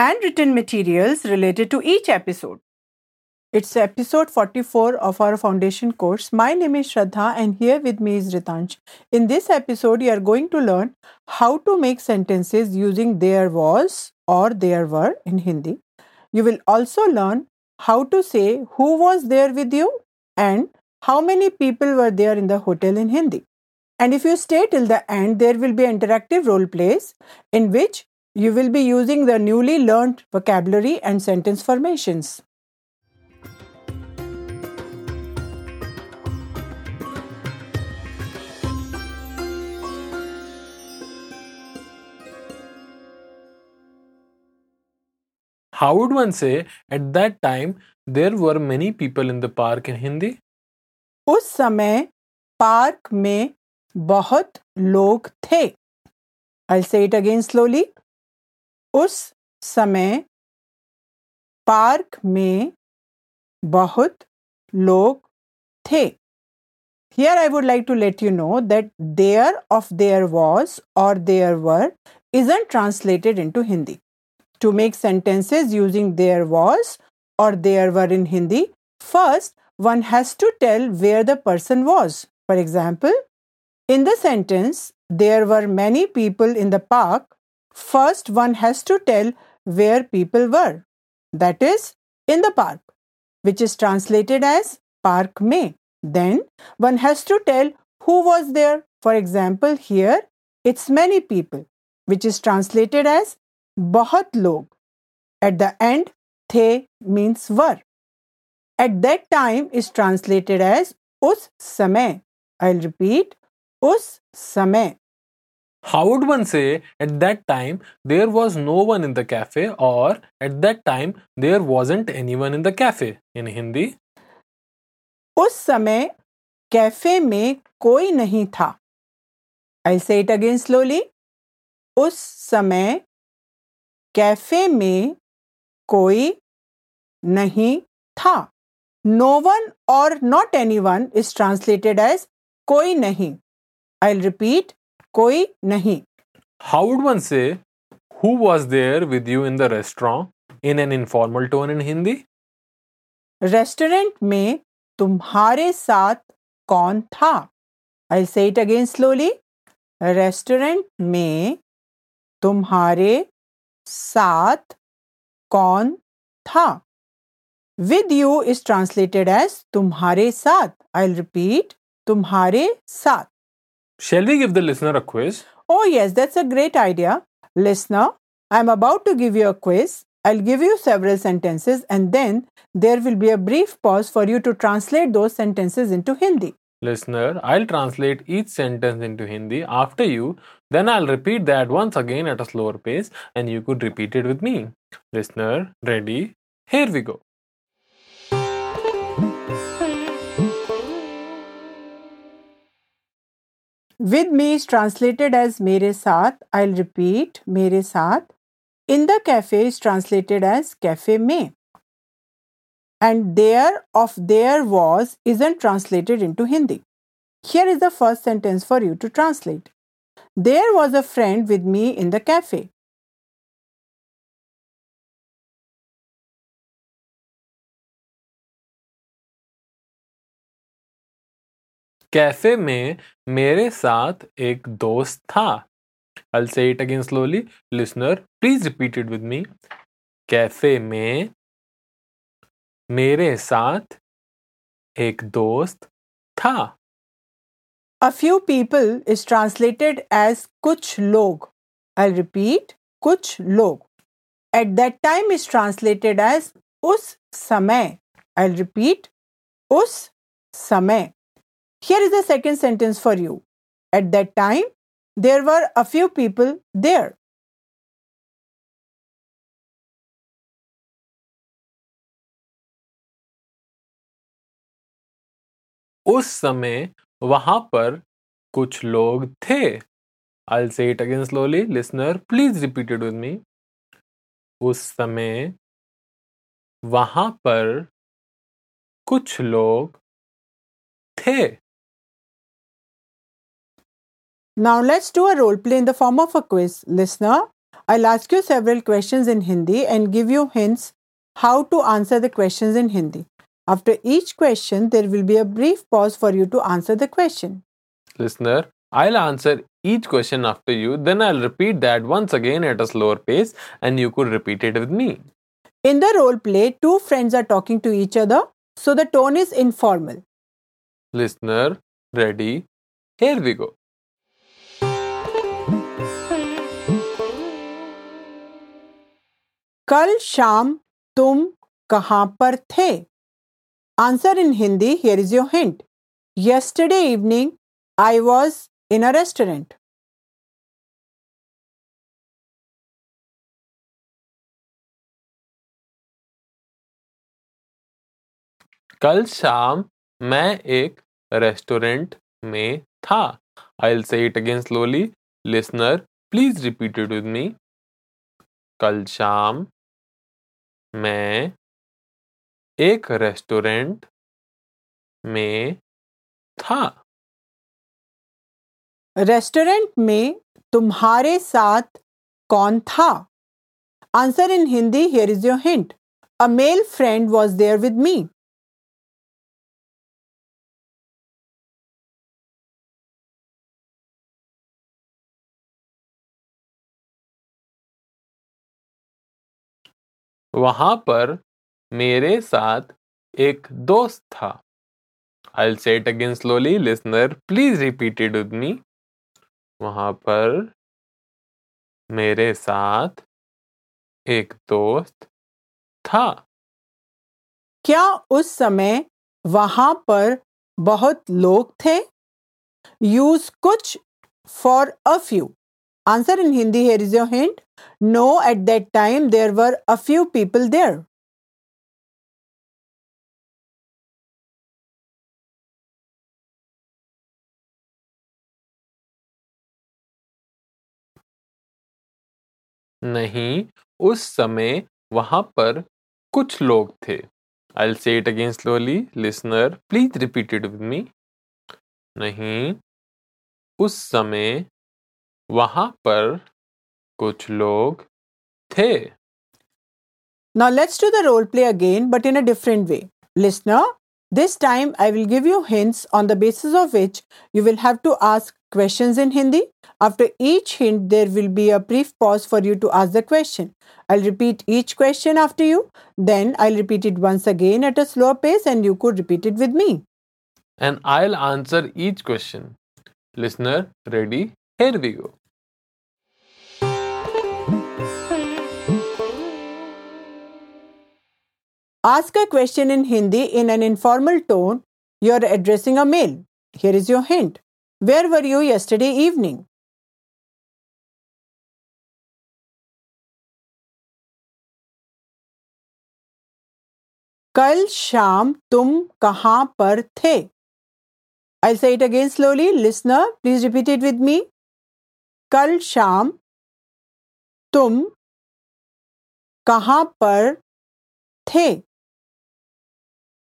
and written materials related to each episode. It's episode 44 of our foundation course. My name is Shraddha and here with me is Ritansh. In this episode, you are going to learn how to make sentences using there was or there were in Hindi. You will also learn how to say who was there with you and how many people were there in the hotel in Hindi. And if you stay till the end, there will be interactive role plays in which you will be using the newly learned vocabulary and sentence formations. How would one say at that time there were many people in the park in Hindi? उस समय park में बहुत लोग थे I'll say it again slowly. उस समय park में बहुत लोग थे। Here I would like to let you know that there of there was और there were is an translated into Hindi to make sentences using there was और there were in Hindi first one has to tell where the person was for example in the sentence there were many people in the park first one has to tell where people were. That is, in the park, which is translated as park mein. Then one has to tell who was there. For example, here it's many people, which is translated as बहुत log. At the end, the means were. At that time is translated as us समय. I'll repeat, us समय. How would one say at that time there was no one in the cafe or at that time there wasn't anyone in the cafe in Hindi? उस समय cafe में कोई नहीं था I say it again slowly उस समय cafe में कोई नहीं था नो वन और not anyone is translated as कोई नहीं आई रिपीट कोई नहीं। Would one say who was there with you in the restaurant in an informal tone in Hindi? Restaurant में तुम्हारे साथ कौन था? I say it again slowly restaurant में तुम्हारे साथ कौन था? With you is translated as तुम्हारे साथ. आई रिपीट तुम्हारे साथ. Shall we give the listener a quiz? Oh, yes, that's a great idea. Listener, I'm about to give you a quiz. I'll give you several sentences and then there will be a brief pause for you to translate those sentences into Hindi. Listener, I'll translate each sentence into Hindi after you, then I'll repeat that once again at a slower pace and you could repeat it with me. Listener, ready? Here we go. With me is translated as Mere Saath. I'll repeat Mere Saath. In the cafe is translated as Cafe Me. And there of there was isn't translated into Hindi. Here is the first sentence for you to translate. There was a friend with me in the cafe. Cafe में मेरे साथ एक दोस्त था I'll say it again slowly. Listener, please repeat it with me. Cafe में मेरे साथ एक दोस्त था A few people is translated as कुछ लोग. I'll repeat कुछ लोग. At that time is translated as उस समय. I'll repeat उस समय. Here is the second sentence for you. At that time, there were a few people there. उस समय वहाँ पर कुछ लोग थे I say it again slowly listener please repeated with me उस समय वहाँ पर कुछ लोग थे Now let's do a role play in the form of a quiz. Listener, I'll ask you several questions in Hindi and give you hints how to answer the questions in Hindi. After each question, there will be a brief pause for you to answer the question. Listener, I'll answer each question after you, then I'll repeat that once again at a slower pace and you could repeat it with me. In the role play, two friends are talking to each other, so the tone is informal. Listener, ready? Here we go. कल शाम तुम कहाँ पर थे? Answer in Hindi here is your hint yesterday evening I was in a restaurant कल शाम मैं एक रेस्टोरेंट में था। I will say it again slowly listener please repeat it with me कल शाम मैं एक रेस्टोरेंट में था। रेस्टोरेंट में तुम्हारे साथ कौन था? Answer in Hindi here is your hint a male friend was there with me वहाँ पर मेरे साथ एक दोस्त था say it again slowly. Listener, please repeat it with me. वहाँ पर मेरे साथ एक दोस्त था क्या उस समय वहाँ पर बहुत लोग थे यूज़ कुछ for a few answer in Hindi here is your hint no at that time there were a few people there नहीं, उस समय वहाँ पर कुछ लोग थे। I say it again slowly listener please it with me. नहीं, उस समय वहां पर कुछ लोग थे Now let's do the role play again, but in a different way. Listener, this time I will give you hints on the basis of which you will have to ask questions in Hindi. After each hint, there will be a brief pause for you to ask the question. I'll repeat each question after you, then I'll repeat it once again at a slower pace, and you could repeat it with me. and I'll answer each question. Listener, ready? Here we go. Ask a question in Hindi in an informal tone. You're addressing a mail. Here is your hint. Where were you yesterday evening? कल शाम तुम कहाँ पर थे say it again slowly. Listener, please repeat it with me. कल शाम तुम कहाँ पर थे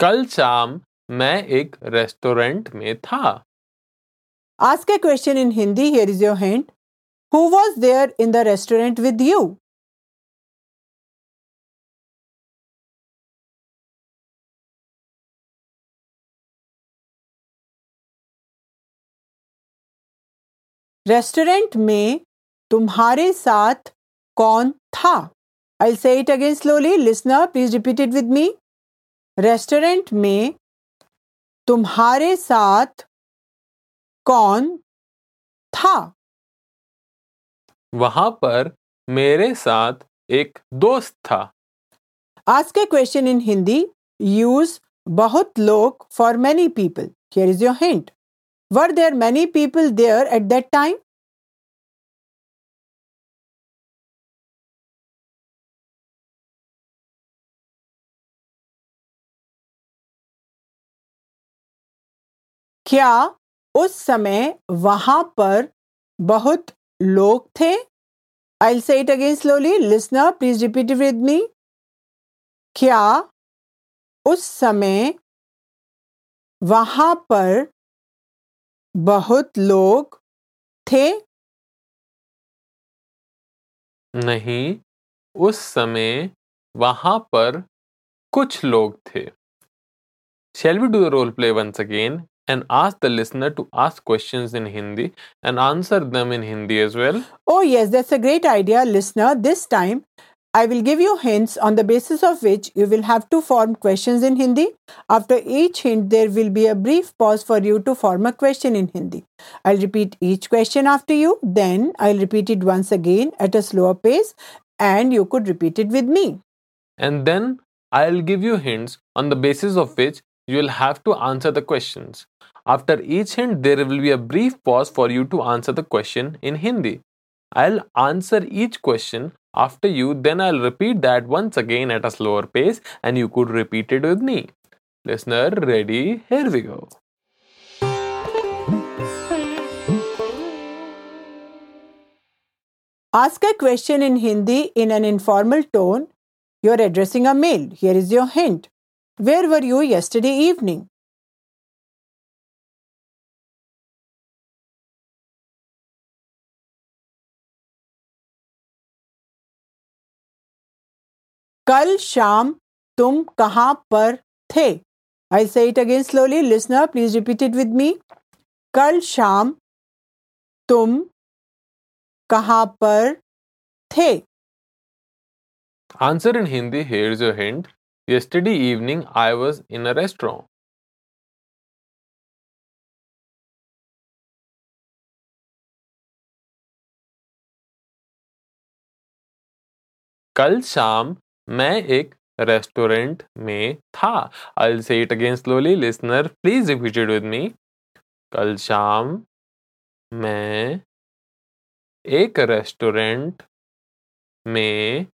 कल शाम मैं एक रेस्टोरेंट में था। आज के question in Hindi here is your hint who was there in the restaurant with you restaurant में तुम्हारे साथ कौन था? I say it again slowly listener please repeat it with me restaurant में तुम्हारे साथ कौन था? वहाँ पर मेरे साथ एक दोस्त था। आज ए क्वेश्चन इन हिंदी यूज़ बहुत लोग for many people here is your hint were there many people there at that time क्या उस समय वहाँ पर बहुत लोग थे? I say it again slowly listener please repeat with me क्या उस समय वहाँ पर बहुत लोग थे? नहीं, उस समय वहाँ पर कुछ लोग थे। We do the role play once again? And ask the listener to ask questions in Hindi and answer them in Hindi as well? Oh, yes, that's a great idea, listener. This time, I will give you hints on the basis of which you will have to form questions in Hindi. After each hint, there will be a brief pause for you to form a question in Hindi. I'll repeat each question after you, then I'll repeat it once again at a slower pace, and you could repeat it with me. And then I'll give you hints on the basis of which you will have to answer the questions. After each hint, there will be a brief pause for you to answer the question in Hindi. I'll answer each question after you, then I'll repeat that once again at a slower pace, and you could repeat it with me. Listener, ready? Here we go. Ask a question in Hindi in an informal tone. You're addressing a male. Here is your hint. Where were you yesterday evening? कल शाम तुम कहाँ पर थे? I say it again slowly listener please repeat it with me कल शाम तुम कहाँ पर थे? Answer in Hindi here is hint Yesterday evening, I was in a restaurant. कल शाम मैं एक रेस्टोरेंट में था। I say it again slowly listener please repeated with me कल शाम मैं एक रेस्टोरेंट में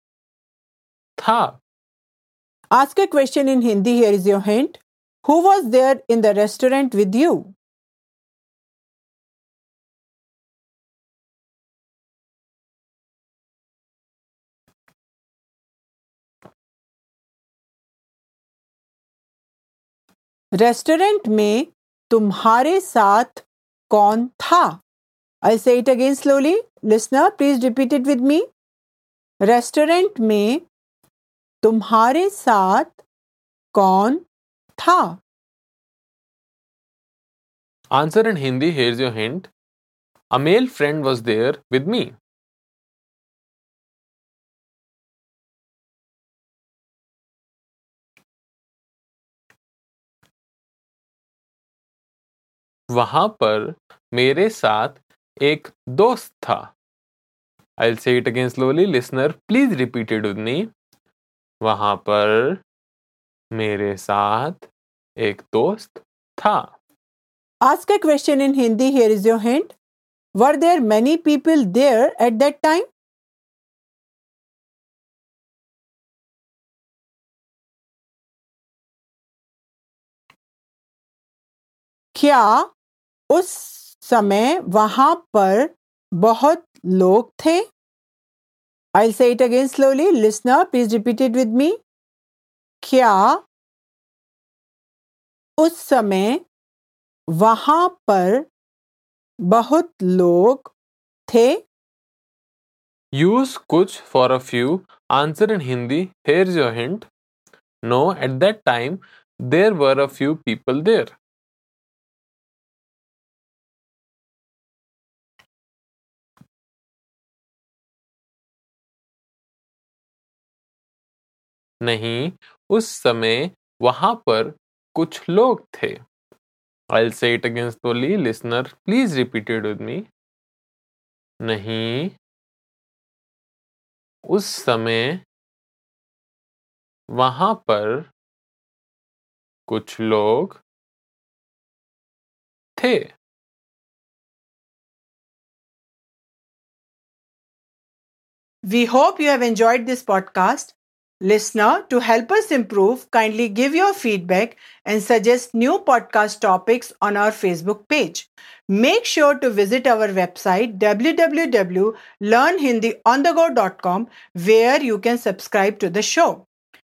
था। Ask a question in Hindi. Here is your hint. Who was there in the restaurant with you? Restaurant में तुम्हारे साथ कौन था I say it again slowly listener please repeat it with me restaurant में तुम्हारे साथ कौन था? Answer in Hindi here your hint a male friend was there with me वहाँ पर मेरे साथ एक दोस्त था। I will say it again slowly listener please repeated with me वहाँ पर मेरे साथ एक दोस्त था। आज का question in Hindi here is your hint were there many people there at that time क्या उस समय वहाँ पर बहुत लोग थे? I say it again slowly listener please repeat it with me क्या उस समय वहाँ पर बहुत लोग थे Use kuch for a few. Answer in Hindi. Here's your hint. No, at that time, there were a few people there. नहीं, उस समय वहाँ पर कुछ लोग थे। I say it against only listener please repeated with me नहीं, उस समय वहाँ पर कुछ लोग थे। We hope you have enjoyed this podcast Listener, to help us improve, kindly give your feedback and suggest new podcast topics on our Facebook page. Make sure to visit our website www.learnhindiondego.com where you can subscribe to the show.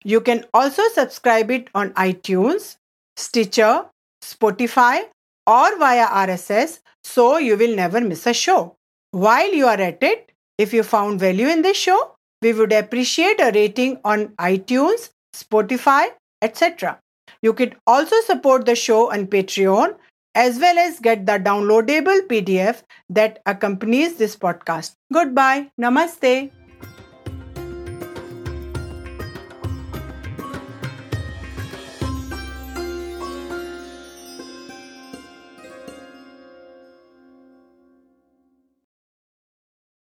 You can also subscribe it on iTunes, Stitcher, Spotify, or via RSS so you will never miss a show. While you are at it, if you found value in this show, we would appreciate a rating on iTunes, Spotify, etc. You could also support the show on Patreon as well as get the downloadable PDF that accompanies this podcast. Goodbye. Namaste.